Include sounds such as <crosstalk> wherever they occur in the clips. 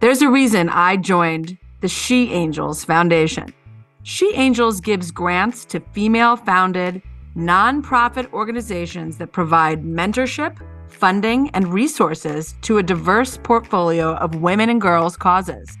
There's a reason I joined the She Angels Foundation. She Angels gives grants to female founded nonprofit organizations that provide mentorship, funding, and resources to a diverse portfolio of women and girls causes.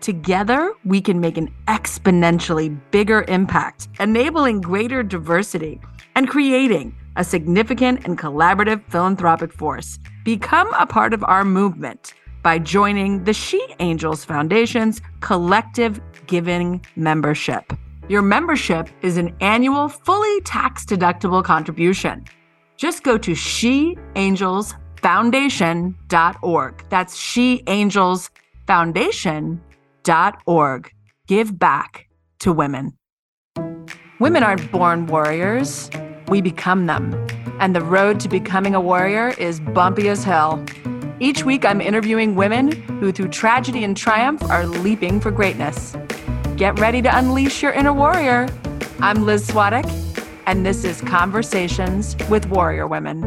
Together, we can make an exponentially bigger impact, enabling greater diversity and creating a significant and collaborative philanthropic force. Become a part of our movement by joining the She Angels Foundation's collective giving membership. Your membership is an annual, fully tax deductible contribution. Just go to sheangelsfoundation.org. That's sheangelsfoundation.org. Give back to women. Women aren't born warriors, we become them. And the road to becoming a warrior is bumpy as hell. Each week, I'm interviewing women who, through tragedy and triumph, are leaping for greatness. Get ready to unleash your inner warrior. I'm Liz Svatek, and this is Conversations with Warrior Women.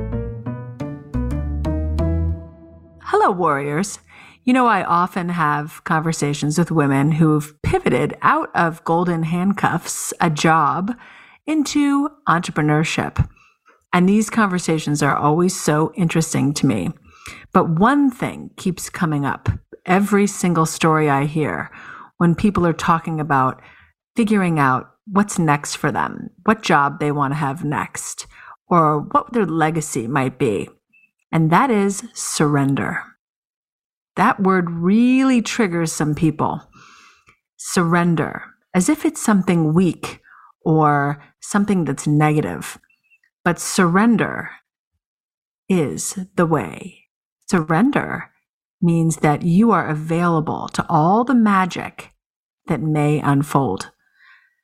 Hello, warriors. You know, I often have conversations with women who've pivoted out of golden handcuffs, a job, into entrepreneurship. And these conversations are always so interesting to me. But one thing keeps coming up every single story I hear when people are talking about figuring out what's next for them, what job they want to have next, or what their legacy might be. And that is surrender. That word really triggers some people. Surrender, as if it's something weak or something that's negative. But surrender is the way. Surrender means that you are available to all the magic that may unfold.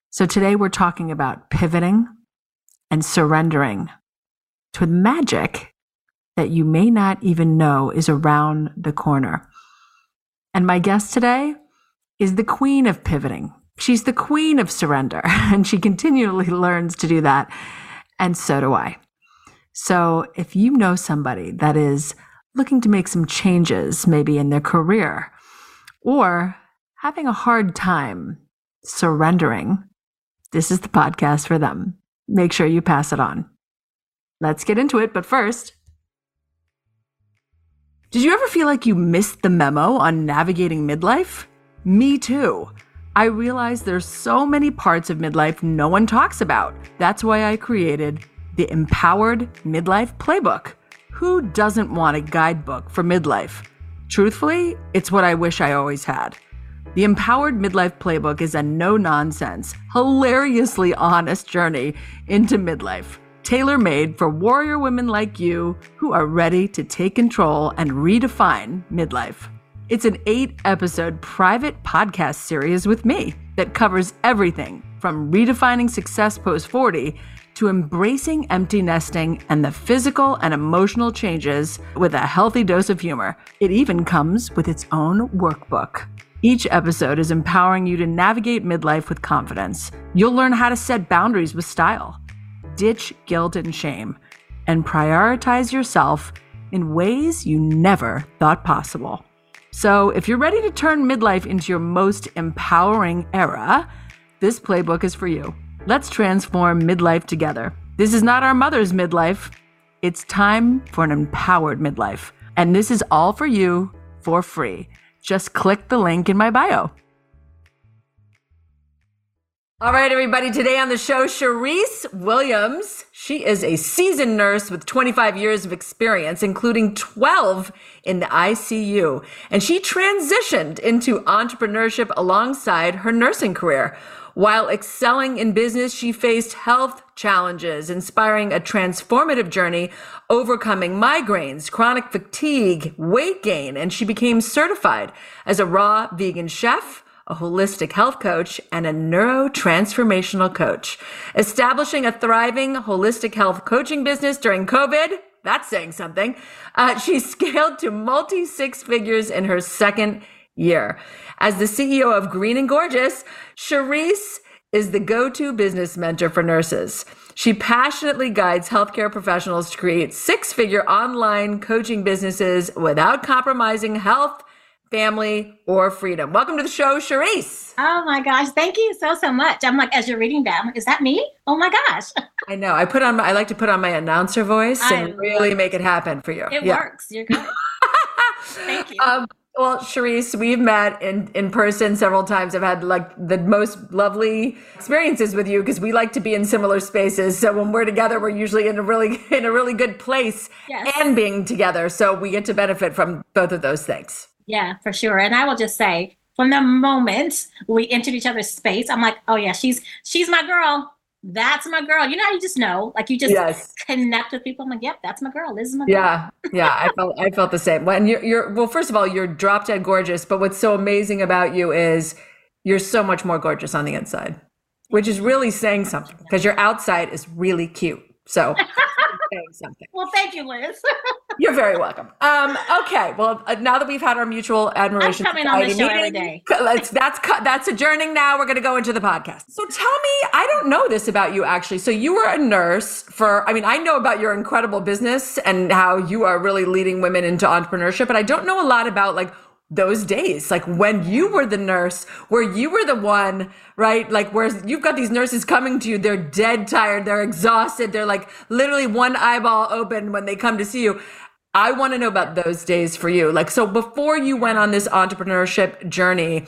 So today we're talking about pivoting and surrendering to the magic that you may not even know is around the corner. And my guest today is the queen of pivoting. She's the queen of surrender, <laughs> and she continually learns to do that. And so do I. So if you know somebody that is looking to make some changes, maybe in their career, or having a hard time surrendering, this is the podcast for them. Make sure you pass it on. Let's get into it, but first, did you ever feel like you missed the memo on navigating midlife? Me too. I realized there's so many parts of midlife no one talks about. That's why I created the Empowered Midlife Playbook. Who doesn't want a guidebook for midlife? Truthfully, it's what I wish I always had. The Empowered Midlife Playbook is a no nonsense, hilariously honest journey into midlife, tailor made for warrior women like you who are ready to take control and redefine midlife. It's an eight episode private podcast series with me that covers everything from redefining success post 40 to embracing empty nesting and the physical and emotional changes with a healthy dose of humor. It even comes with its own workbook. Each episode is empowering you to navigate midlife with confidence. You'll learn how to set boundaries with style, ditch guilt and shame, and prioritize yourself in ways you never thought possible. So, if you're ready to turn midlife into your most empowering era, this playbook is for you. Let's transform midlife together. This is not our mother's midlife. It's time for an empowered midlife. And this is all for you for free. Just click the link in my bio. All right, everybody. Today on the show, Charyse Williams. She is a seasoned nurse with 25 years of experience, including 12 in the ICU. And she transitioned into entrepreneurship alongside her nursing career. While excelling in business, she faced health challenges, inspiring a transformative journey, overcoming migraines, chronic fatigue, weight gain, and she became certified as a raw vegan chef, a holistic health coach, and a neurotransformational coach. Establishing a thriving holistic health coaching business during COVID, that's saying something. Uh, she <laughs> scaled to multi six figures in her second year. As the CEO of Green and Gorjus, Charyse is the go-to business mentor for nurses. She passionately guides healthcare professionals to create six-figure online coaching businesses without compromising health, family, or freedom. Welcome to the show, Charyse. Oh my gosh, thank you so so much. I'm like, as you're reading that, I'm like, is that me? Oh my gosh. <laughs> I know. I put on my, I like to put on my announcer voice I and really make it happen for you. It yeah. works. You're good. <laughs> thank you. Um, well, Charyse, we've met in, in person several times. I've had like the most lovely experiences with you because we like to be in similar spaces. So when we're together, we're usually in a really <laughs> in a really good place yes. and being together. So we get to benefit from both of those things. Yeah, for sure. And I will just say, from the moment we entered each other's space, I'm like, oh yeah, she's she's my girl. That's my girl. You know you just know, like you just yes. connect with people. I'm like, yep, that's my girl. Liz is my girl. Yeah, yeah. I felt I felt the same. When you're you're well, first of all, you're drop dead gorgeous. But what's so amazing about you is you're so much more gorgeous on the inside, which is really saying something because your outside is really cute. So <laughs> saying something. Well, thank you, Liz. <laughs> You're very welcome. Um, okay. Well, uh, now that we've had our mutual admiration, I'm coming on the show meeting, every day. Let's that's that's adjourning now. We're going to go into the podcast. So tell me, I don't know this about you actually. So you were a nurse for. I mean, I know about your incredible business and how you are really leading women into entrepreneurship, but I don't know a lot about like those days like when you were the nurse where you were the one right? Like where you've got these nurses coming to you they're dead tired they're exhausted they're like literally one eyeball open when they come to see you. I want to know about those days for you. Like so before you went on this entrepreneurship journey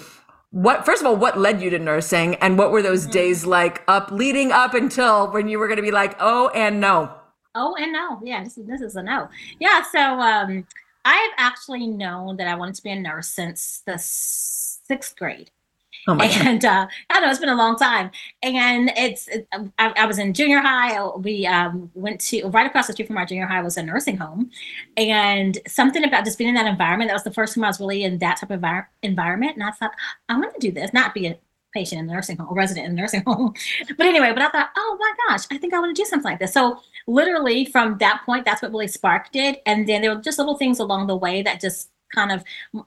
what first of all what led you to nursing? And what were those mm-hmm. days like up leading up until when you were going to be like oh and no. Oh and no. Yeah this is, this is a no. Yeah so um I've actually known that I wanted to be a nurse since the sixth grade. Oh and uh, I know it's been a long time. And it's, it, I, I, was in junior high. We um, went to right across the street from our junior high was a nursing home. And something about just being in that environment, that was the first time I was really in that type of envir- environment. And I thought, I want to do this, not be a patient in a nursing home, resident in a nursing <laughs> home. but anyway, but I thought, oh my gosh, I think I want to do something like this. So literally from that point, that's what really sparked it. And then there were just little things along the way that just kind of,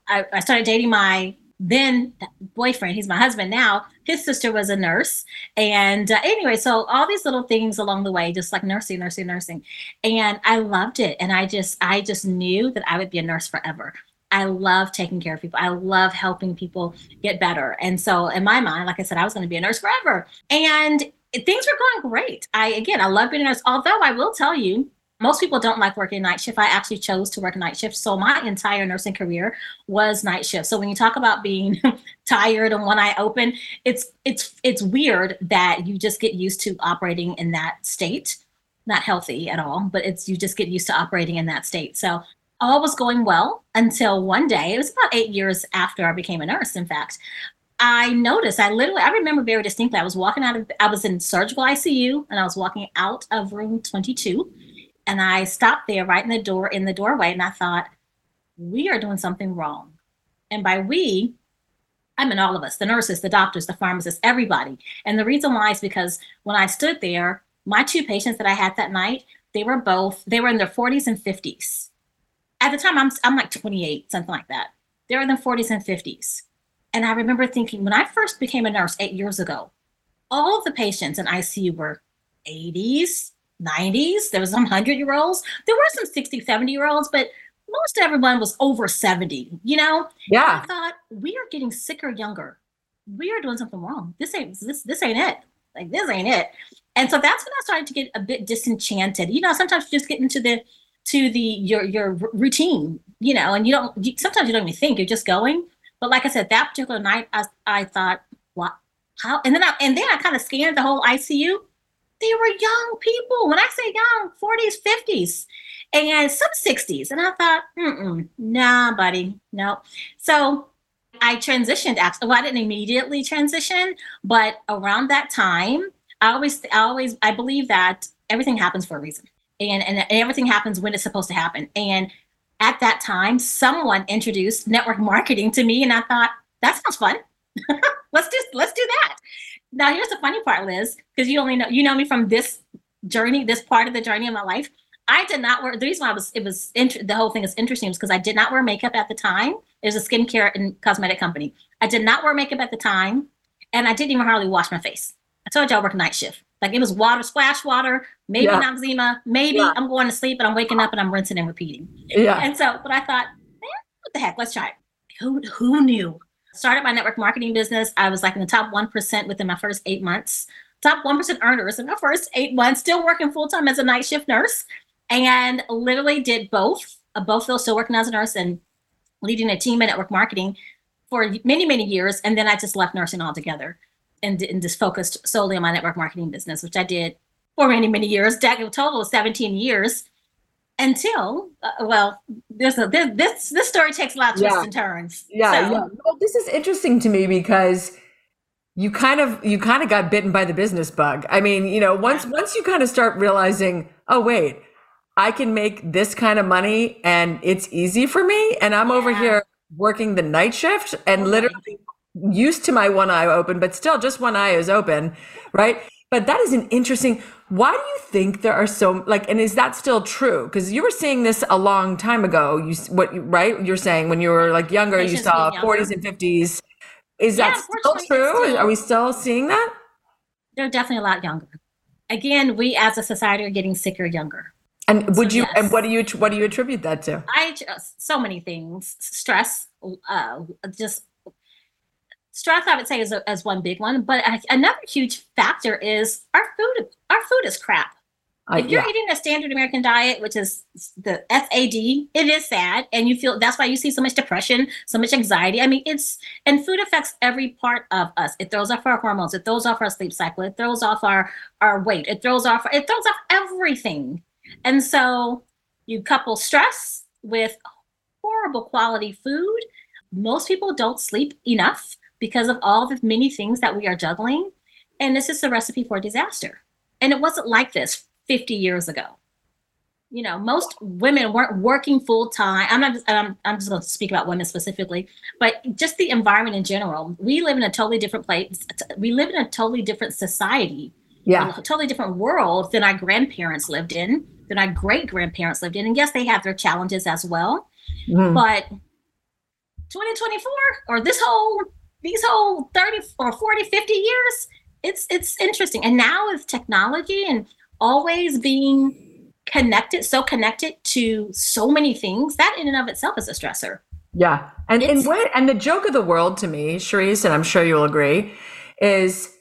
I, I started dating my then boyfriend, he's my husband now. His sister was a nurse. And uh, anyway, so all these little things along the way, just like nursing, nursing, nursing. And I loved it. And I just, I just knew that I would be a nurse forever. I love taking care of people. I love helping people get better. And so in my mind, like I said, I was going to be a nurse forever. And things were going great. I again, I love being a nurse. Although I will tell you, most people don't like working night shift. I actually chose to work night shift. So my entire nursing career was night shift. So when you talk about being <laughs> tired and one eye open, it's it's it's weird that you just get used to operating in that state. Not healthy at all, but it's you just get used to operating in that state. So all was going well until one day, it was about eight years after I became a nurse, in fact, I noticed, I literally, I remember very distinctly, I was walking out of, I was in surgical ICU and I was walking out of room 22 and I stopped there right in the door, in the doorway. And I thought, we are doing something wrong. And by we, I mean all of us, the nurses, the doctors, the pharmacists, everybody. And the reason why is because when I stood there, my two patients that I had that night, they were both, they were in their 40s and 50s. At the time, I'm, I'm like 28, something like that. They're in their 40s and 50s and I remember thinking when I first became a nurse eight years ago, all of the patients in ICU were 80s, 90s. There was some 100 year olds. There were some 60, 70 year olds, but most everyone was over 70, you know? Yeah. And I thought, we are getting sicker younger. We are doing something wrong. This ain't this this ain't it. Like this ain't it. And so that's when I started to get a bit disenchanted. You know, sometimes you just get into the to the your your routine, you know, and you don't you, sometimes you don't even think, you're just going. But like I said, that particular night, I, I thought, what? How? And then I and then I kind of scanned the whole ICU. They were young people. When I say young, 40s, 50s, and some 60s. And I thought, mm nah, buddy, no. So I transitioned. Actually, well, I didn't immediately transition, but around that time, I always, I always, I believe that everything happens for a reason, and and everything happens when it's supposed to happen. And at that time, someone introduced network marketing to me, and I thought that sounds fun. <laughs> let's just let's do that. Now, here's the funny part, Liz, because you only know you know me from this journey, this part of the journey of my life. I did not wear. The reason why I was it was the whole thing is interesting was because I did not wear makeup at the time. It was a skincare and cosmetic company. I did not wear makeup at the time, and I didn't even hardly wash my face. I told y'all I work night shift. Like it was water, splash water, maybe yeah. Noxzema, maybe yeah. I'm going to sleep and I'm waking up and I'm rinsing and repeating. Yeah. And so, but I thought, what the heck? Let's try it. who, who knew? Started my network marketing business. I was like in the top 1% within my first eight months, top 1% earners in my first eight months, still working full time as a night shift nurse, and literally did both, uh, both those, still working as a nurse and leading a team in network marketing for many, many years. And then I just left nursing altogether and, and just focused solely on my network marketing business, which I did for many, many years, total of 17 years until uh, well there's a this, this this story takes a lot of twists yeah. and turns yeah so. yeah well this is interesting to me because you kind of you kind of got bitten by the business bug i mean you know once yeah. once you kind of start realizing oh wait i can make this kind of money and it's easy for me and i'm yeah. over here working the night shift and literally used to my one eye open but still just one eye is open right? But that is an interesting why do you think there are so like and is that still true? Because you were seeing this a long time ago. You what right? You're saying when you were like younger you saw 40s and 50s is yeah, that still true? still, are we still seeing that? They're definitely a lot younger. Again we as a society are getting sicker younger. And would so, you yes. and what do you what do you attribute that to? I just so many things. Stress uh just stress i would say is, a, as one big one but another huge factor is our food our food is crap. Uh, if you're yeah. eating a standard american diet which is the sad it is sad and you feel that's why you see so much depression so much anxiety. I mean it's and food affects every part of us. It throws off our hormones it throws off our sleep cycle it throws off our our weight it throws off it throws off everything. And so you couple stress with horrible quality food most people don't sleep enough because of all the many things that we are juggling. And this is a recipe for disaster. And it wasn't like this 50 years ago. You know, most women weren't working full time. I'm not. I'm, I'm just going to speak about women specifically, but just the environment in general. We live in a totally different place. We live in a totally different society. Yeah, a totally different world than our grandparents lived in, than our great grandparents lived in. And yes, they have their challenges as well. Mm. But 2024 or this whole these whole 30 or 40 50 years it's it's interesting. And now with technology and always being connected so connected to so many things that in and of itself is a stressor. Yeah. And and what and the joke of the world to me Charyse, and i'm sure you'll agree is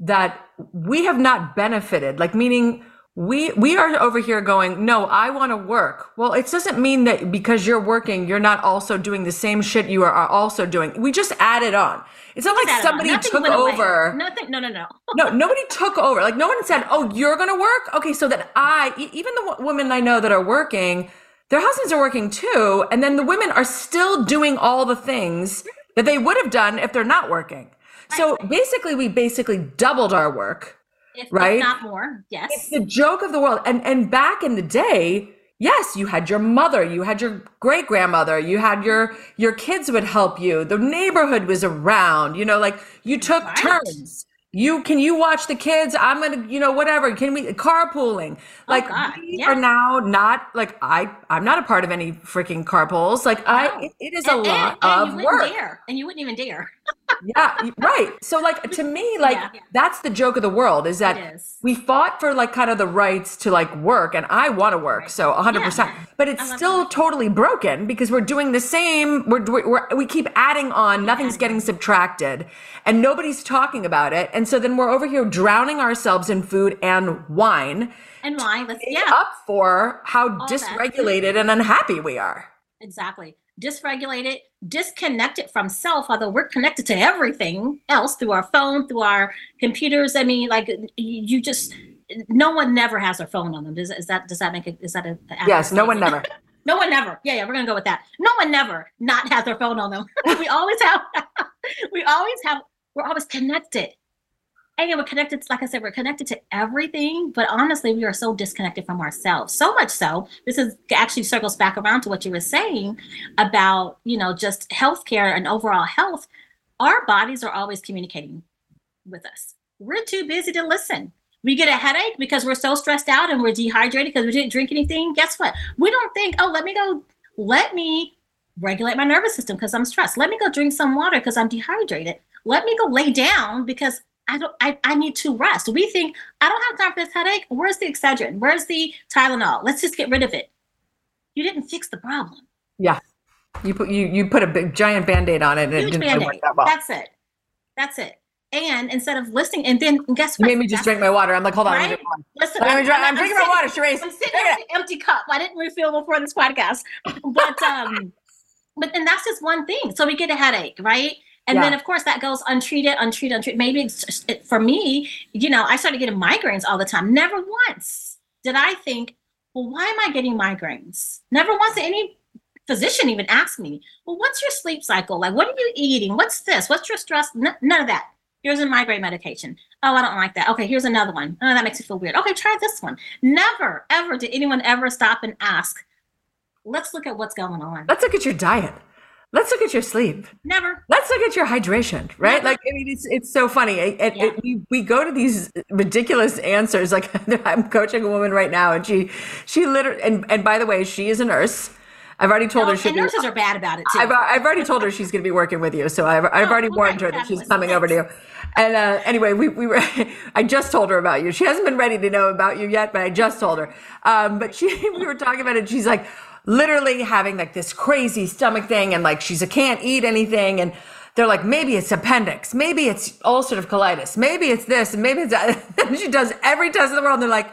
that we have not benefited like meaning we we are over here going no i want to work. Well it doesn't mean that because you're working you're not also doing the same shit you are also doing. We just added on. It's not like somebody took over. Nothing no no no. No <laughs> nobody took over. Like no one said oh you're gonna work? Okay so that i even the women i know that are working their husbands are working too and then the women are still doing all the things that they would have done if they're not working. So basically we basically doubled our work if, right? If not more. Yes. It's the joke of the world. And and back in the day, yes, you had your mother, you had your great grandmother, you had your your kids would help you. The neighborhood was around. You know, like you took right. turns you can you watch the kids i'm gonna you know whatever can we carpooling oh, like oh we yeah. are now not like i i'm not a part of any freaking carpools like no. i it, it is and, a lot and, and of work dare, and you wouldn't even dare yeah right so like to me <laughs> like yeah. that's the joke of the world is that is. we fought for like kind of the rights to like work and i want to work right. so 100% yeah. but it's still that. totally broken because we're doing the same we're, we're we keep adding on nothing's getting subtracted and nobody's talking about it and so then we're over here drowning ourselves in food and wine. And wine, let's yeah. Up for how All dysregulated and unhappy we are. Exactly. Dysregulated, disconnected from self, although we're connected to everything else through our phone, through our computers. I mean, like you just no one never has their phone on them. Does is that does that make it is that a, a yes? No one never. <laughs> no one never. Yeah, yeah, we're gonna go with that. No one never not has their phone on them. <laughs> we always have. <laughs> we always have. We're always connected and we're connected like i said we're connected to everything but honestly we are so disconnected from ourselves. So much so this is actually circles back around to what you were saying about you know just healthcare and overall health. Our bodies are always communicating with us. We're too busy to listen. We get a headache because we're so stressed out and we're dehydrated because we didn't drink anything. Guess what? We don't think oh let me go let me regulate my nervous system because i'm stressed. Let me go drink some water because i'm dehydrated. Let me go lay down because I don't I, I need to rest. We think I don't have time for this headache. Where's the Excedrin? Where's the Tylenol? Let's just get rid of it. You didn't fix the problem. Yeah. You put you you put a big giant band-aid on it and Huge it didn't Band-Aid. work that well. That's it. That's it. And instead of listening, and then guess what? You made me just That's- drink my water. I'm like, hold on. let me Right? drink. Listen, Let me I'm, drink- I'm I'm drinking my water, Sheree. I'm sitting with an empty cup. I didn't refill before this podcast, but um, but then that's just one thing. So we get a headache, right? And then of course that goes untreated, untreated, untreated. Maybe it's just, it, for me, you know, I started getting migraines all the time. Never once did I think, well, why am I getting migraines? Never once did any physician even ask me, well, what's your sleep cycle? Like, what are you eating? What's this? What's your stress? N- none of that. Here's a migraine medication. Oh, I don't like that. Okay, here's another one. Oh, that makes you feel weird. Okay, try this one. Never, ever did anyone ever stop and ask, let's look at what's going on. Let's look at your diet. Let's look at your sleep. Never. Let's look at your hydration, right? Yeah. Like, I mean, it's it's so funny. It, it, Yeah. it- we, we go to these ridiculous answers. Like, <laughs> I'm coaching a woman right now, and she she literally and and by the way, she is a nurse. I've already told No, her she'll and be. nurses are bad about it too. I've, I've already told her she's going to be working with you, so I've, <laughs> I've Oh, already okay, warned her that she's coming over to you. And uh, anyway, we, we were <laughs> I just told her about you. She hasn't been ready to know about you yet, but I just told her. Um, but she we were talking about it. She's like literally having like this crazy stomach thing, and like she's a can't eat anything, and they're like maybe it's appendix, maybe it's ulcerative colitis, maybe it's this, and maybe it's that. <laughs> She does every test in the world. And they're like,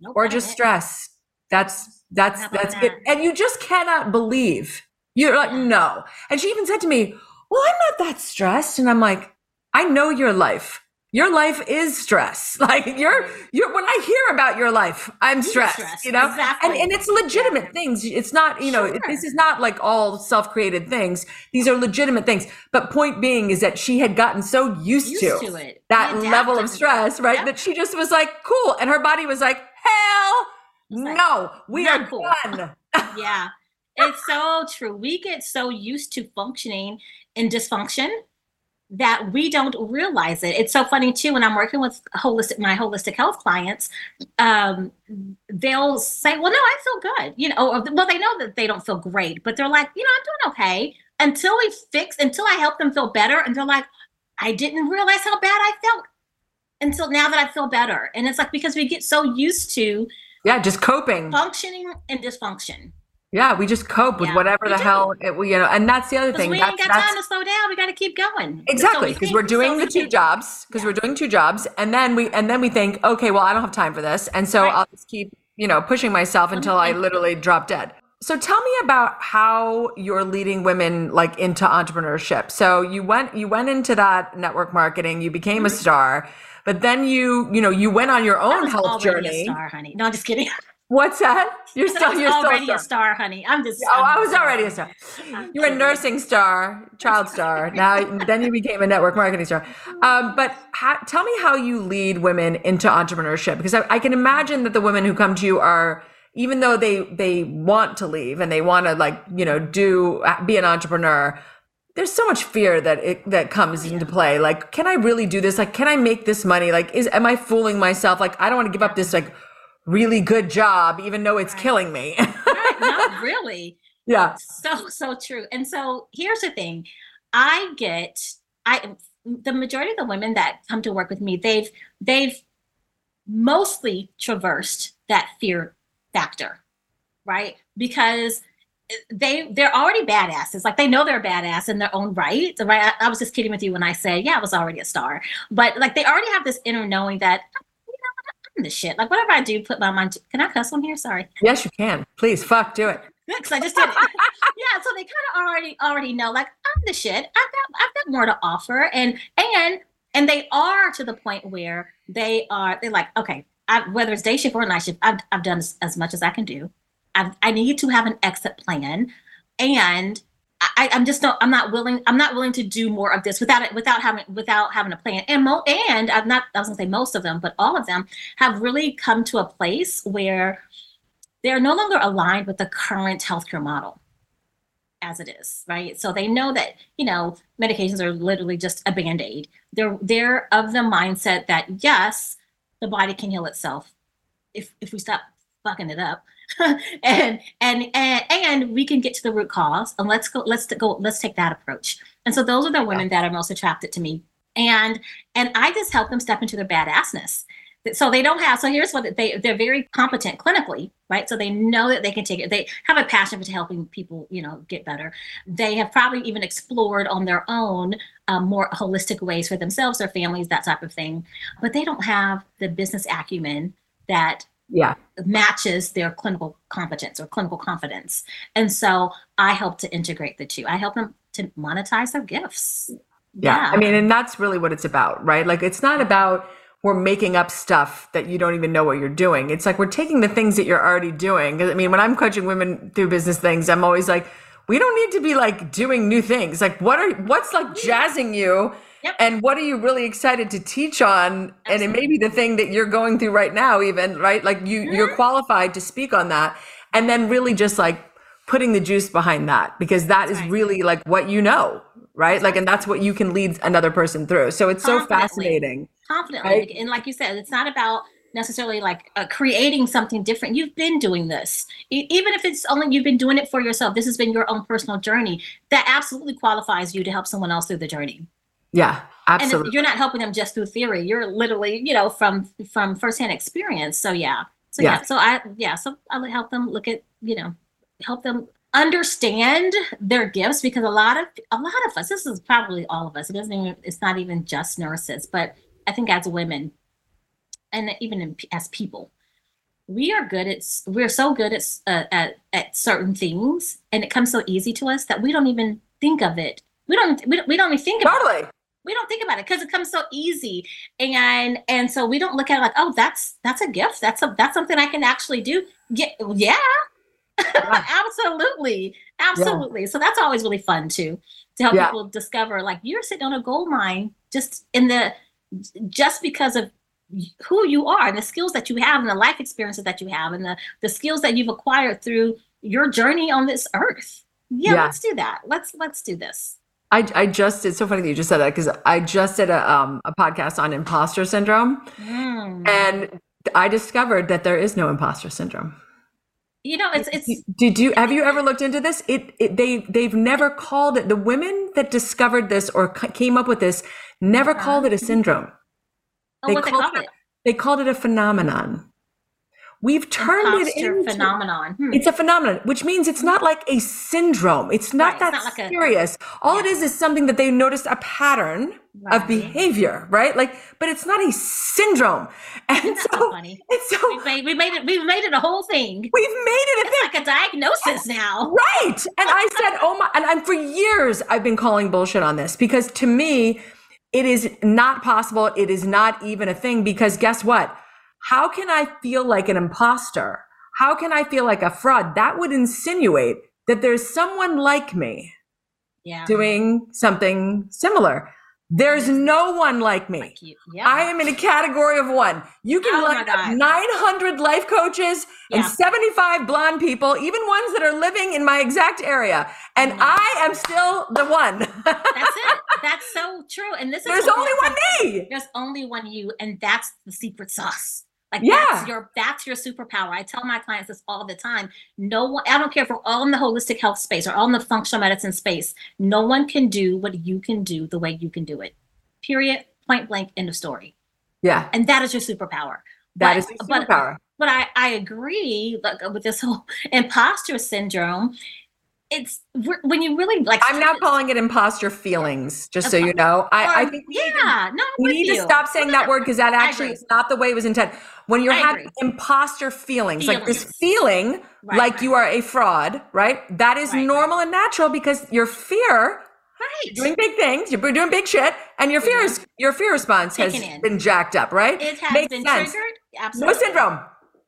Nope, or just stress. That's that's that's it. And you just cannot believe. You're like, no. And she even said to me, Well, I'm not that stressed. And I'm like, I know your life. Your life is stress. <laughs> Like you're you're when I hear about your life, I'm stressed, stressed. you know? Exactly. And and it's legitimate things. It's not, you know, Sure. this is not like all self-created things. These are legitimate things. But point being is that she had gotten so used, Used to, to it. that level of stress, right? Yep. That she just was like, cool. And her body was like, hell like, no, we are cool. done. <laughs> <laughs> yeah it's so true we get so used to functioning in dysfunction that we don't realize it. It's so funny too when i'm working with holistic my holistic health clients um they'll say well no i feel good you know or, well they know that they don't feel great but they're like you know i'm doing okay. Until we fix until i help them feel better and they're like i didn't realize how bad i felt until now that i feel better. And it's like because we get so used to Yeah, just coping. functioning and dysfunction Yeah, we just cope with Yeah, whatever the do. hell it, we- you know. And that's the other thing. we That's, ain't got that's time to slow down. We got to keep going. exactly So we because we're doing so the two think- jobs because we're doing two jobs, and then we and then we think, okay, well, I don't have time for this, and so Right. I'll just keep you know pushing myself until I Mhm. literally drop dead. So tell me about how you're leading women like into entrepreneurship. So you went you went into that network marketing, you became a star, but then you you know you went on your Mm-hmm. I own health journey. a star, honey. No, I'm just kidding. What's that? You're still you're already a a star. star, honey. I'm just. Oh, I'm I was already a star. You're a nursing star, child star. Now, then you became a network marketing star. Um, but tell me how you lead women into entrepreneurship, because I, I can imagine that the women who come to you are, even though they they want to leave and they want to like you know do be an entrepreneur. There's so much fear that it that comes into play. Like, can I really do this? Like, can I make this money? Like, is am I fooling myself? Like, I don't want to give up this like really good job, even though it's Right. killing me. Right, Not <laughs> really. yeah. So so true. And so here's the thing. I get I the majority of the women that come to work with me, they've they've mostly traversed that fear factor, right? Because eh, they they're already badasses. Like they know they're a badass in their own right. Right. I, I was just kidding with you when I said, yeah, I was already a star. But like they already have this inner knowing that you know what, I'm the shit. Like whatever I do, put my mind to can I cuss on here? Sorry. Yes, you can. Please, fuck, do it. <laughs> because I just did it. <laughs> yeah, so they kind of already already know, like I'm the shit. I've got I've got more to offer, and and and they are to the point where they are. They're like, okay, I, whether it's day shift or night shift, I've I've done as, as much as I can do. I've, I need to have an exit plan, and I, I'm just not. I'm not willing. I'm not willing to do more of this without it. Without having without having a plan. And mo, and I'm not. I was gonna say most of them, but all of them have really come to a place where they're no longer aligned with the current healthcare model as it is, right? So they know that, you know, medications are literally just a band-aid. They're they're of the mindset that yes, the body can heal itself if if we stop fucking it up. <laughs> and, and and and we can get to the root cause and let's go let's go let's take that approach. And so those are the women that are most attracted to me. And and I just help them step into their badassness. So they don't have so here's what they they're very competent clinically right? So they know that they can take it. They have a passion for helping people you know get better. They have probably even explored on their own um, more holistic ways for themselves their families that type of thing. But they don't have the business acumen that yeah matches their clinical competence or clinical confidence and so i help to integrate the two i help them to monetize their gifts yeah. yeah. I mean, and that's really what it's about, right? Like, it's not about we're making up stuff that you don't even know what you're doing. It's like we're taking the things that you're already doing. I mean, when I'm coaching women through business things, I'm always like, we don't need to be like doing new things. Like, what are what's like jazzing you? Yep. And what are you really excited to teach on? Absolutely. And it may be the thing that you're going through right now, even right? Like you, mm-hmm. you're qualified to speak on that, and then really just like putting the juice behind that because that is right. really like what you know, right? Like, and that's what you can lead another person through. So it's so fascinating. Confidently. Right? And like you said, it's not about necessarily like uh, creating something different. You've been doing this. E- even if it's only you've been doing it for yourself, this has been your own personal journey. That absolutely qualifies you to help someone else through the journey. Yeah, absolutely. And you're not helping them just through theory. You're literally, you know, from from firsthand experience. So yeah. So yeah. yeah. So I yeah. So I would help them look at you know help them understand their gifts because a lot of a lot of us this is probably all of us it doesn't even it's not even just nurses but i think as women and even in, as people we are good at we're so good at, uh, at at certain things and it comes so easy to us that we don't even think of it we don't we don't, we don't even think about totally. it we don't think about it because it comes so easy. And and so we don't look at it like oh that's that's a gift. That's a that's something i can actually do. Yeah. Yeah. Absolutely. <laughs> Absolutely. Yeah. so that's always really fun too to help people discover like you're sitting on a gold mine just in the just because of who you are and the skills that you have and the life experiences that you have and the the skills that you've acquired through your journey on this earth. Yeah, yeah. let's do that. Let's let's do this I, I just it's so funny that you just said that because I just did a um a podcast on imposter syndrome mm. and I discovered that there is no imposter syndrome you know it's it's did you have you ever looked into this it, it they they've never called it the women that discovered this or came up with this never uh-huh. called it a syndrome oh, they, called they, it, it? they called it a phenomenon We've turned it into a phenomenon. Hmm. It's a phenomenon, which means it's not like a syndrome. It's not right, that it's not like serious. A, All yeah. it is is something that they noticed a pattern right. of behavior, right? Like, but it's not a syndrome. And That's so, <laughs> so funny. It's so we made, we made it. We've made it a whole thing. We've made it a it's thing. like a diagnosis now, right? And I said, oh my! And I'm for years I've been calling bullshit on this because to me, it is not possible. It is not even a thing because guess what? How can I feel like an imposter? How can I feel like a fraud? That would insinuate that there's someone like me yeah. doing something similar. There's no one like me. Like yeah. I am in a category of one. You can oh line up 900 life coaches yeah. and 75 blonde people, even ones that are living in my exact area, and mm-hmm. I am still the one. that's it. <laughs> That's so true. And this is there's only one me. There's only one you, and that's the secret sauce. Like yeah. that's your that's your superpower. I tell my clients this all the time. No one, I don't care if we're all in the holistic health space or all in the functional medicine space. No one can do what you can do the way you can do it. Period. Point blank. End of story. Yeah. And that is your superpower. That but, is your superpower. But, but I, I agree like, with this whole <laughs> imposter syndrome it's when you really like i'm now calling it imposter feelings just so you know i, I think yeah no we need to stop saying that word because that actually is not the way it was intended when you're I having agree. imposter feelings, feelings, like this feeling right, like right. you are a fraud right that is right, normal and natural because your fear Right. Doing big things. You're doing big shit. And your fear is your fear response has in. been jacked up, right? It has Makes been sense. triggered. Absolutely. No syndrome.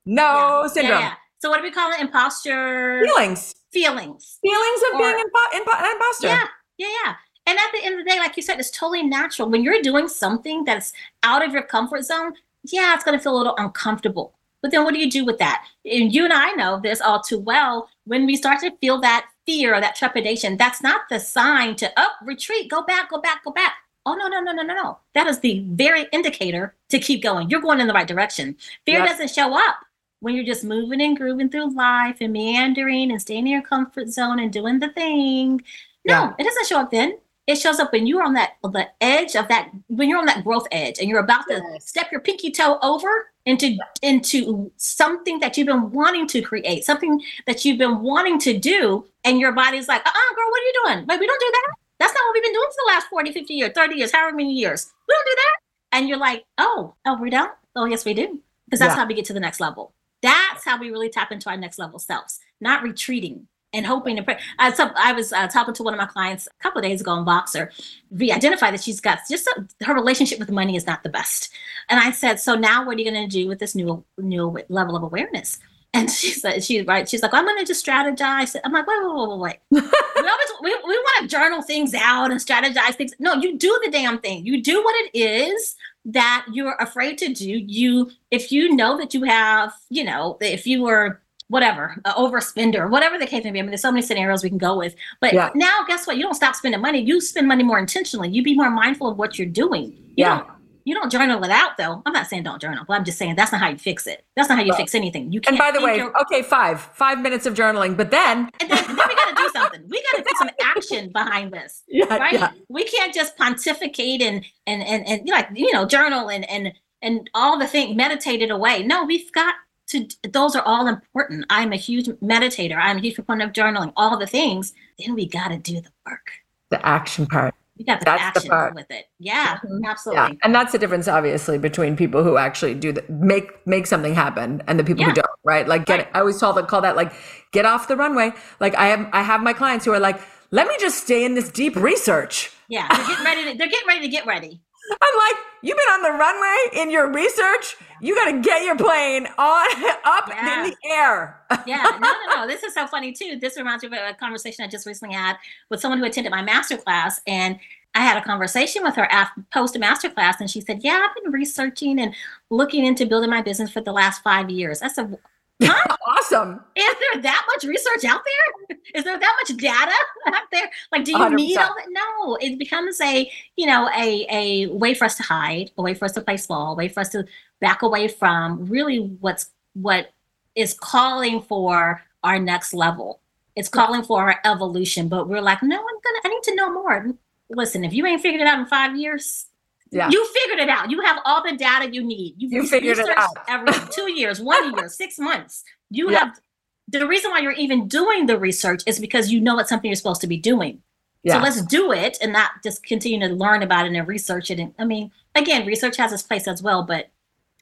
No yeah. syndrome. Yeah, yeah. So what do we call it? Imposter feelings feelings. Feelings of or, being impo- impo- imposter. Yeah, yeah, yeah. And at the end of the day, like you said, it's totally natural. When you're doing something that's out of your comfort zone, yeah, it's going to feel a little uncomfortable. But then what do you do with that? And you and I know this all too well. When we start to feel that fear or that trepidation, that's not the sign to up, oh, retreat, go back, go back, go back. Oh no, no, no, no, no, no. That is the very indicator to keep going. You're going in the right direction. Fear yep. doesn't show up when you're just moving and grooving through life and meandering and staying in your comfort zone and doing the thing. No, yeah. it doesn't show up then. it shows up when you're on that the edge of that when you're on that growth edge and you're about to step your pinky toe over into into something that you've been wanting to create, something that you've been wanting to do, and your body's like, uh-uh, girl, what are you doing? Like, we don't do that. That's not what we've been doing for the last 40, 50 years, 30 years, however many years. We don't do that. And you're like, oh, oh, we don't? Oh, yes, we do. Because that's yeah. how we get to the next level. That's how we really tap into our next level selves, not retreating and hoping to pray. I, I was uh, talking to one of my clients a couple of days ago in Voxer. We identified that she's got just a, her relationship with money is not the best. And I said, so now what are you going to do with this new new level of awareness? And she said, she right, she's like, I'm going to just strategize. I'm like, wait, wait, wait, wait, wait. we always we, we want to journal things out and strategize things. No, you do the damn thing. You do what it is that you're afraid to do. You, if you know that you have, you know, if you were whatever, uh, overspender, whatever the case may be. I mean, there's so many scenarios we can go with. But yeah. now, guess what? You don't stop spending money. You spend money more intentionally. You be more mindful of what you're doing. You yeah. Don't, you don't journal it out though. I'm not saying don't journal, but I'm just saying that's not how you fix it. That's not how you fix anything. You can't. And by the way, your- okay, five, five minutes of journaling, but then, and then, then we got to do something. We got to put some <laughs> action behind this, yeah, right? Yeah. We can't just pontificate and and and and like you know journal and and and all the thing meditated away. No, we've got to those are all important. I'm a huge meditator. I'm a huge proponent of journaling, all the things. Then we got to do the work. The action part. We got the that's action the part. with it. Yeah, mm-hmm. absolutely. Yeah. And that's the difference, obviously, between people who actually do the make make something happen and the people yeah. who don't. Right? Like, get. Right. I always call that call that like get off the runway. Like, I have I have my clients who are like, let me just stay in this deep research. Yeah, <laughs> they're getting ready. To, they're getting ready to get ready. I'm like, you've been on the runway in your research. You got to get your plane on <laughs> up yeah. in the air. yeah, no, no, no. <laughs> This is so funny too. This reminds me of a conversation I just recently had with someone who attended my master class, and I had a conversation with her after post master class, and she said, "Yeah, I've been researching and looking into building my business for the last five years." I said, Huh? awesome. Is there that much research out there? Is there that much data out there? Like, do you 100%. need all that? No, it becomes a, you know, a, a way for us to hide, a way for us to play small, a way for us to back away from really what's what is calling for our next level. It's calling for our evolution, but we're like, no, I'm gonna, I need to know more. Listen, if you ain't figured it out in five years, yeah. You figured it out. You have all the data you need. You've you figured it out. every <laughs> two years, one year, six months. You yeah. have the reason why you're even doing the research is because you know it's something you're supposed to be doing. Yeah. So let's do it and not just continue to learn about it and research it. And I mean, again, research has its place as well, but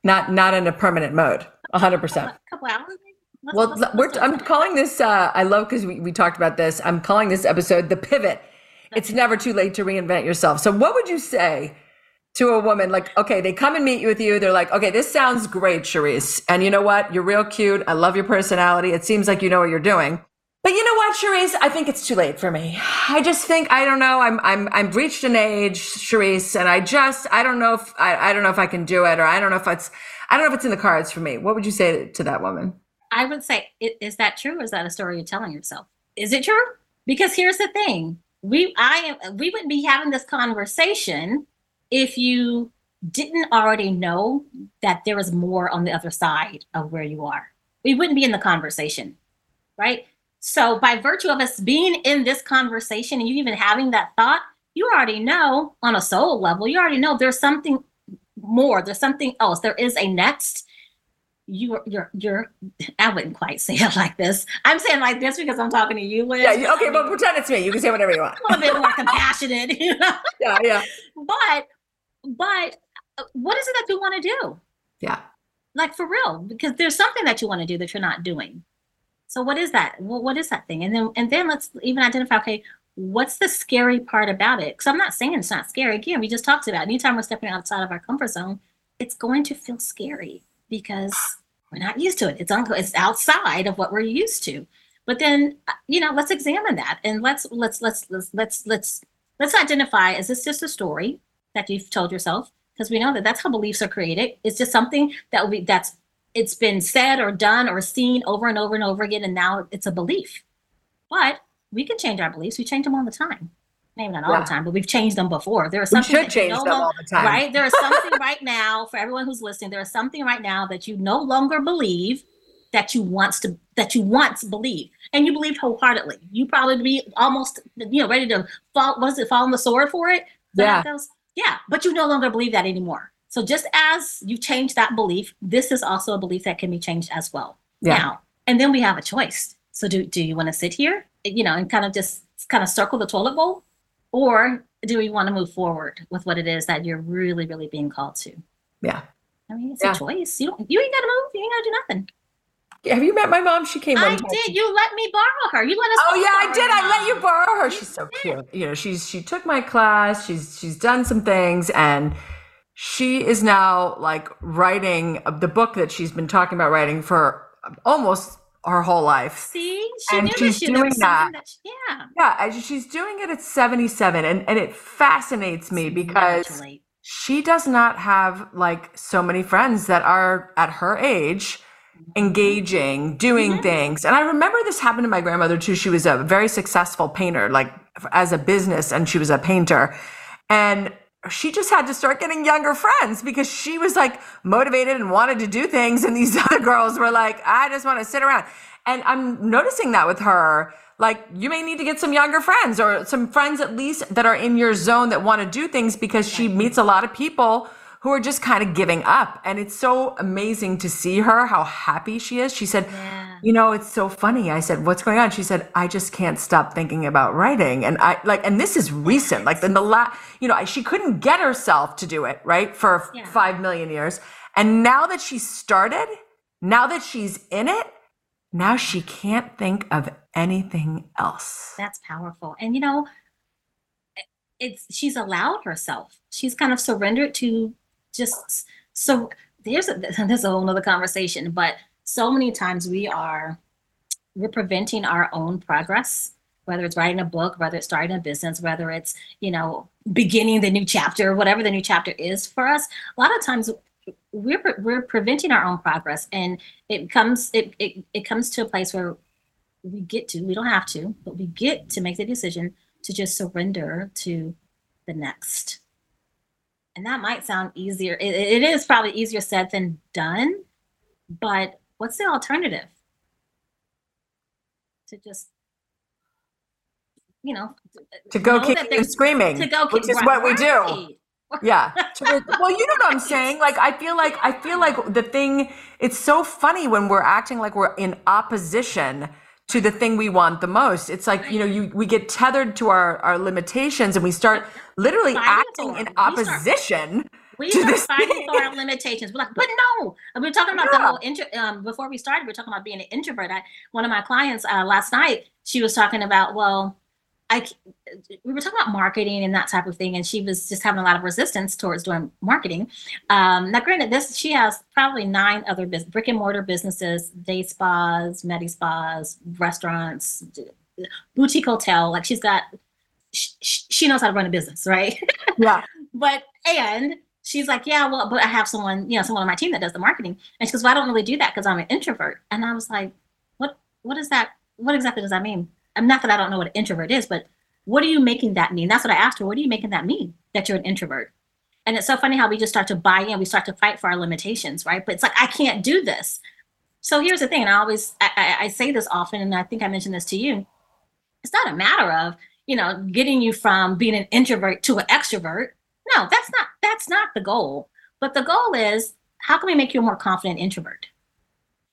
not not in a permanent mode. hundred percent. A couple hours. Let's, well, let's, let's we're, I'm calling this. Uh, I love because we, we talked about this. I'm calling this episode the pivot. It's never too late to reinvent yourself. So, what would you say to a woman like okay they come and meet you with you. They're like okay this sounds great Charyse and you know what? You're real cute. I love your personality. It seems like you know what you're doing. But you know what Charyse I think it's too late for me. I just think I don't know. I'm I'm I'm reached an age Charyse and I just I don't know if I, I don't know if I can do it or I don't know if it's I don't know if it's in the cards for me. What would you say to that woman? I would say is that true is that a story you're telling yourself? Is it true? Because here's the thing. We I am we wouldn't be having this conversation if you didn't already know that there is more on the other side of where you are, we wouldn't be in the conversation, right? So, by virtue of us being in this conversation and you even having that thought, you already know on a soul level, you already know there's something more, there's something else, there is a next. You're, you're, you're, <laughs> I wouldn't quite say it like this. I'm saying like this because I'm talking to you, Liz. Yeah, okay, but pretend it's me. You can say whatever you want. a little bit more <laughs> compassionate, you know? Yeah, yeah. But but uh, what is it that you want to do? Yeah. Like for real, because there's something that you want to do that you're not doing. So what is that? Well, what is that thing? And then and then let's even identify, okay, what's the scary part about it? Because I'm not saying it's not scary. Again, we just talked about it. anytime we're stepping outside of our comfort zone, it's going to feel scary because we're not used to it. It's un- it's outside of what we're used to. But then uh, you know, let's examine that and let's let's let's let's let's let's let's identify is this just a story? That you've told yourself because we know that that's how beliefs are created. It's just something that will be that's it's been said or done or seen over and over and over again and now it's a belief. But we can change our beliefs. We change them all the time. Maybe not all yeah. the time but we've changed them before. There is something we should change no them all the time. right? There is <laughs> something right now for everyone who's listening there is something right now that you no longer believe that you wants to that you once believe and you believed wholeheartedly. You probably be almost you know ready to fall was it fall on the sword for it? Yeah yeah but you no longer believe that anymore so just as you change that belief this is also a belief that can be changed as well yeah. now and then we have a choice so do, do you want to sit here you know and kind of just kind of circle the toilet bowl or do we want to move forward with what it is that you're really really being called to yeah I mean, it's yeah. a choice. You don't. You ain't got to move. You ain't got to do nothing. Have you met my mom? She came. I did. You let me borrow her. You let us. Oh yeah, I did. I let you borrow her. She's so cute. You know, she's she took my class. She's she's done some things, and she is now like writing uh, the book that she's been talking about writing for almost her whole life. See, she and knew she's doing that. that she, yeah, yeah. She's doing it at seventy-seven, and and it fascinates me because she does not have like so many friends that are at her age engaging, doing mm-hmm. things. And I remember this happened to my grandmother too. She was a very successful painter, like as a business, and she was a painter. And she just had to start getting younger friends because she was like motivated and wanted to do things. And these <laughs> other girls were like, I just want to sit around. And I'm noticing that with her. Like, you may need to get some younger friends or some friends at least that are in your zone that want to do things because she meets a lot of people who are just kind of giving up. And it's so amazing to see her, how happy she is. She said, yeah. You know, it's so funny. I said, What's going on? She said, I just can't stop thinking about writing. And I like, and this is recent, like in the last, you know, she couldn't get herself to do it, right? For yeah. five million years. And now that she started, now that she's in it, now she can't think of anything else. That's powerful. And you know, it's she's allowed herself. She's kind of surrendered to just so there's a <laughs> there's a whole other conversation, but so many times we are we're preventing our own progress whether it's writing a book whether it's starting a business whether it's you know beginning the new chapter whatever the new chapter is for us. A lot of times we're we're preventing our own progress and it comes it, it it comes to a place where we get to we don't have to but we get to make the decision to just surrender to the next and that might sound easier. It, it is probably easier said than done, but what's the alternative? To just, you know, to go kicking and screaming, to go kick, which is right, what we do. yeah. <laughs> well, you know what I'm saying? Like, I feel like, I feel like the thing, it's so funny when we're acting like we're in opposition to the thing we want the most. It's like, you know, you we get tethered to our, our limitations and we start literally acting in opposition. We start, we start fighting for our limitations. We're like, but no. We were talking about yeah. the whole intro um, before we started, we are talking about being an introvert. I, one of my clients uh, last night, she was talking about, well, I we were talking about marketing and that type of thing, and she was just having a lot of resistance towards doing marketing. Um, now, granted, this she has probably nine other business, brick and mortar businesses, day spas, medi spas, restaurants, boutique hotel. Like she's got, she, she knows how to run a business, right? <laughs> Yeah. but and she's like, yeah, well, but I have someone, you know, someone on my team that does the marketing, and she goes, well, I don't really do that because I'm an introvert. And I was like, what? What is that? What exactly does that mean? I'm not that I don't know what an introvert is, but what are you making that mean? That's what I asked her. What are you making that mean that you're an introvert? And it's so funny how we just start to buy in, we start to fight for our limitations, right? But it's like, I can't do this. So here's the thing, and I always I, I say this often, and I think I mentioned this to you. It's not a matter of, you know, getting you from being an introvert to an extrovert. No, that's not that's not the goal. But the goal is how can we make you a more confident introvert?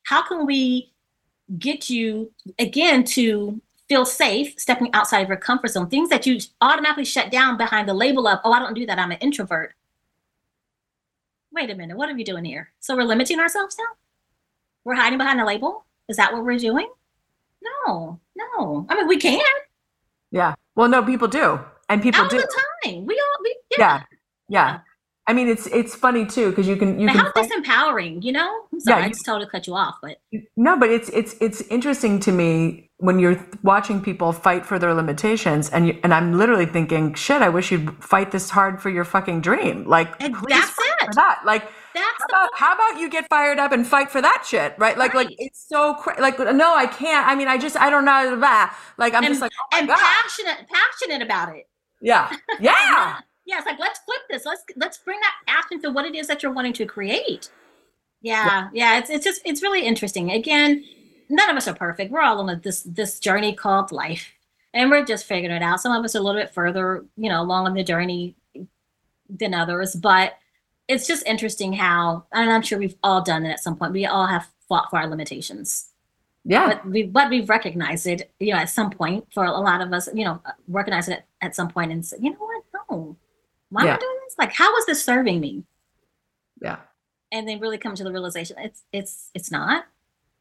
How can we get you again to feel safe stepping outside of your comfort zone, things that you automatically shut down behind the label of, oh, I don't do that, I'm an introvert. Wait a minute, what are we doing here? So we're limiting ourselves now? We're hiding behind a label? Is that what we're doing? No, no. I mean, we can. Yeah. Well, no, people do. And people all do. All the time. We all, we, yeah. yeah. yeah. I mean, it's it's funny too because you can you but can. How find... disempowering, you know? I'm sorry, yeah, you, I just totally cut you off, but no, but it's it's it's interesting to me when you're watching people fight for their limitations, and you, and I'm literally thinking, shit, I wish you'd fight this hard for your fucking dream, like and that's it. For that, like. That's how about, how about you get fired up and fight for that shit, right? Like, right. like it's so cra- like no, I can't. I mean, I just I don't know that. Like I'm and, just like oh and God. passionate, passionate about it. Yeah, <laughs> yeah. Yeah, it's like let's flip this. Let's let's bring that passion to what it is that you're wanting to create. Yeah, yeah. It's it's just it's really interesting. Again, none of us are perfect. We're all on this this journey called life, and we're just figuring it out. Some of us are a little bit further, you know, along on the journey than others, but it's just interesting how, and I'm sure we've all done it at some point. We all have fought for our limitations. Yeah. But we but we've recognized it, you know, at some point for a lot of us, you know, recognize it at, at some point and say, you know what, no, why yeah. am I doing this? Like, how is this serving me? Yeah. And then really come to the realization it's it's it's not.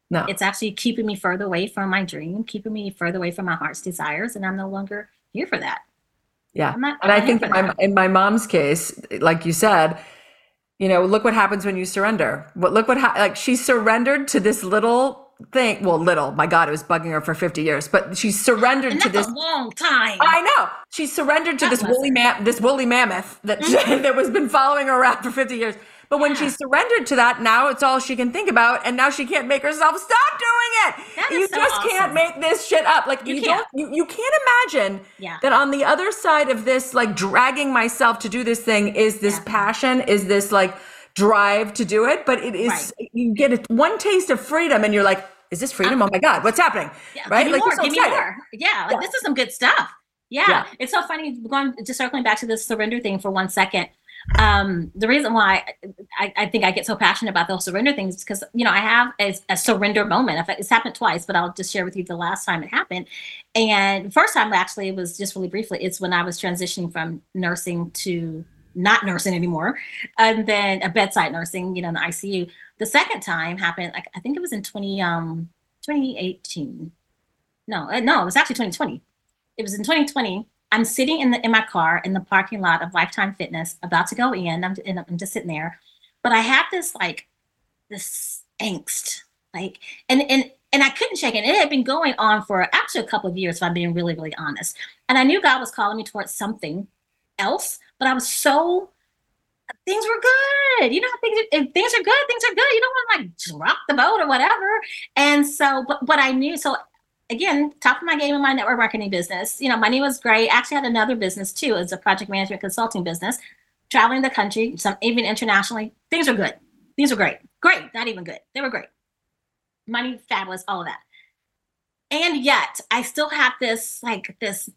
No. It's actually keeping me further away from my dream, keeping me further away from my heart's desires, and I'm no longer here for that. Yeah. Not, and I think in my, in my mom's case, like you said, you know, look what happens when you surrender. What look what ha- like she surrendered to this little thing. Well, little. My God, it was bugging her for fifty years, but she surrendered to this long time. I know she surrendered to that this woolly ma- this woolly mammoth that mm-hmm. <laughs> that was been following her around for fifty years. But when yeah. she surrendered to that, now it's all she can think about, and now she can't make herself stop doing it. You so just awesome. can't make this shit up. Like you, you don't, you, you can't imagine yeah. that on the other side of this, like dragging myself to do this thing, is this yeah. passion, is this like drive to do it. But it is right. you get a, one taste of freedom, and you're like, is this freedom? Uh, oh my god, what's happening? right? like more, so give me more. Yeah, like this is some good stuff. Yeah. it's so funny. Going just circling back to this surrender thing for one second um, the reason why I, I, think I get so passionate about those surrender things is because you know I have a, a, surrender moment. It's happened twice, but I'll just share with you the last time it happened. And first time actually it was just really briefly. It's when I was transitioning from nursing to not nursing anymore, and then a bedside nursing, you know, in the ICU. The second time happened like I think it was in 20 um 2018. No, uh, no, it was actually 2020. It was in 2020 I'm sitting in the in my car in the parking lot of Lifetime Fitness, about to go in. I'm, I'm just sitting there, but I have this like this angst, like, and and and I couldn't shake it. It had been going on for actually a couple of years, if I'm being really, really honest. And I knew God was calling me towards something else, but I was so things were good. You know, things if things are good, things are good. You don't want to like drop the boat or whatever. And so, but but I knew so again, top of my game in my network marketing business. You know, money was great. I Actually, had another business too. It's a project management consulting business, traveling the country, some even internationally. Things were good. Things were great. Great, not even good. They were great. Money, fabulous, all of that. And yet, I still have this like this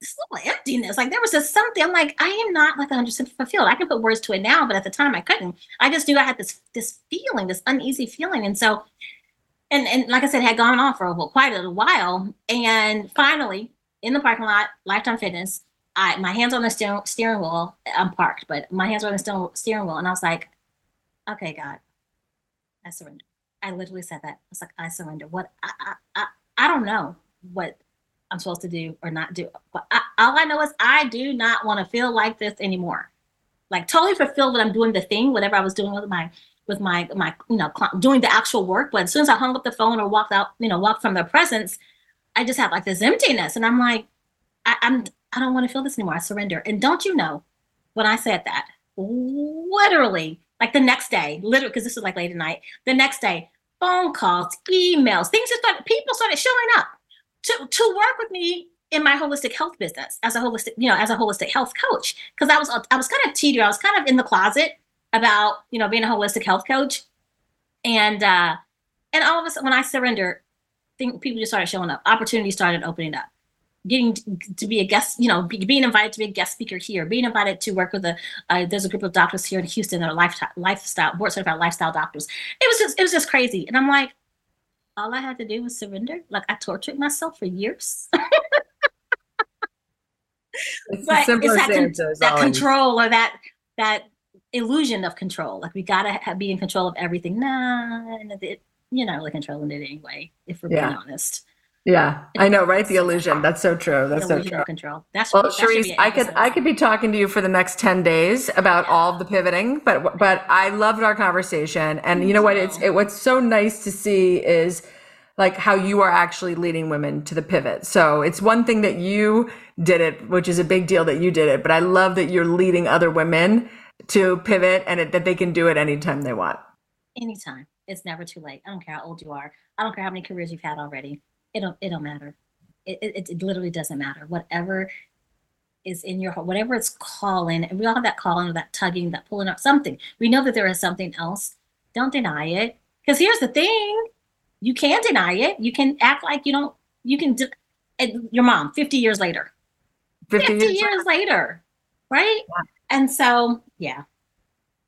this little emptiness. Like there was just something. I'm like, I am not like 100 percent fulfilled. I can put words to it now, but at the time I couldn't. I just knew I had this this feeling, this uneasy feeling, and so and and like I said, had gone on for a, well, quite a little while. And finally, in the parking lot, Lifetime Fitness, I my hands on the steering, steering wheel. I'm parked, but my hands were on the steering wheel, and I was like, "Okay, God, I surrender." I literally said that. I was like, "I surrender." What I I I, I don't know what I'm supposed to do or not do, but I, all I know is I do not want to feel like this anymore. Like totally fulfilled that I'm doing the thing, whatever I was doing with my with my my you know doing the actual work. But as soon as i hung up the phone or walked out you know walked from their presence i just have like this emptiness. And i'm like I, i'm i don't want to feel this anymore. I surrender. And don't you know when i said that? Literally like the next day literally because this was like late at night. The next day phone calls emails things just started people started showing up to to work with me in my holistic health business as a holistic you know as a holistic health coach. Because i was i was kind of teeter i was kind of in the closet about you know being a holistic health coach. And uh and all of a sudden when i surrendered think people just started showing up. Opportunities started opening up. Getting to be a guest you know be, being invited to be a guest speaker here being invited to work with a uh, there's a group of doctors here in houston that are lifestyle lifestyle board certified lifestyle doctors. It was just it was just crazy. And i'm like all i had to do was surrender like i tortured myself for years <laughs> it's but it's that, con- that control or that that illusion of control. Like we gotta have, be in control of everything. Nah, it, you're not really controlling it anyway. If we're yeah. being honest. Yeah, I know, right? The illusion. That's so true. That's so true. control. That's well, Charyse. I could I could be talking to you for the next ten days about all of the pivoting, but but I loved our conversation, and you know what? It's it, what's so nice to see is like how you are actually leading women to the pivot. So it's one thing that you did it, which is a big deal that you did it, but I love that you're leading other women to pivot and it, that they can do it anytime they want. Anytime. It's never too late. I don't care how old you are. I don't care how many careers you've had already. It don't it don't matter. It, it, it literally doesn't matter. Whatever is in your heart, whatever it's calling, and we all have that calling that tugging, that pulling up something. We know that there is something else Don't deny it. Because here's the thing you can deny it. You can act like you don't, you can, de- your mom 50 years later. 50, 50 years, years later. Right? Yeah. And so, yeah.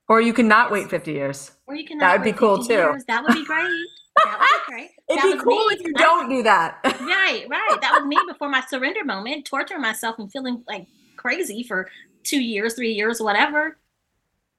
Or you cannot wait 50 years. Or you can That would be cool too. Years. That would be great. That great. <laughs> It'd that be cool if you don't do that. <laughs> right, right. That was me before my surrender moment, torturing myself and feeling like crazy for two years, three years, whatever.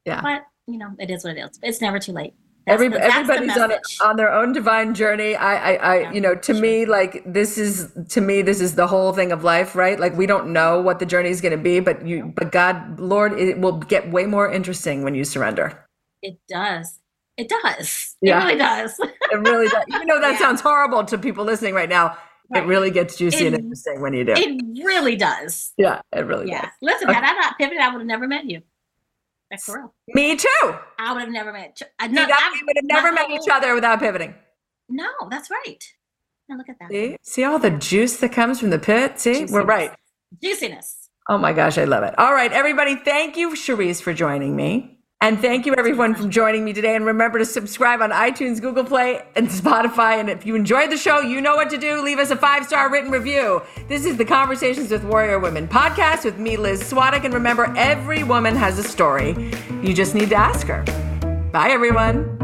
Yeah. But you know, it is what it is. It's never too late. Every, the, everybody's on, on their own divine journey. I, I, I yeah, you know, to sure. me, like this is to me, this is the whole thing of life, right? Like we don't know what the journey is going to be, but you, but God, Lord, it will get way more interesting when you surrender. It does. It does. Yeah. It really does. it really does. Even though that <laughs> yeah. sounds horrible to people listening right now, right. it really gets juicy it, and interesting when you do. It really does. Yeah, it really yeah. does. Listen, okay. had I not pivoted, I would have never met you. That's for real. Me too. I would have never met. Uh, I, no, we would have never met each other without pivoting. No, that's right. Now look at that. See, see all the juice that comes from the pit. See, Juiciness. we're right. Juiciness. Oh my gosh, I love it. All right, everybody, thank you, Charyse, for joining me. And thank you everyone for joining me today. And remember to subscribe on iTunes, Google Play, and Spotify. And if you enjoyed the show, you know what to do. Leave us a five star written review. This is the Conversations with Warrior Women podcast with me, Liz Svatek. And remember, every woman has a story. You just need to ask her. Bye, everyone.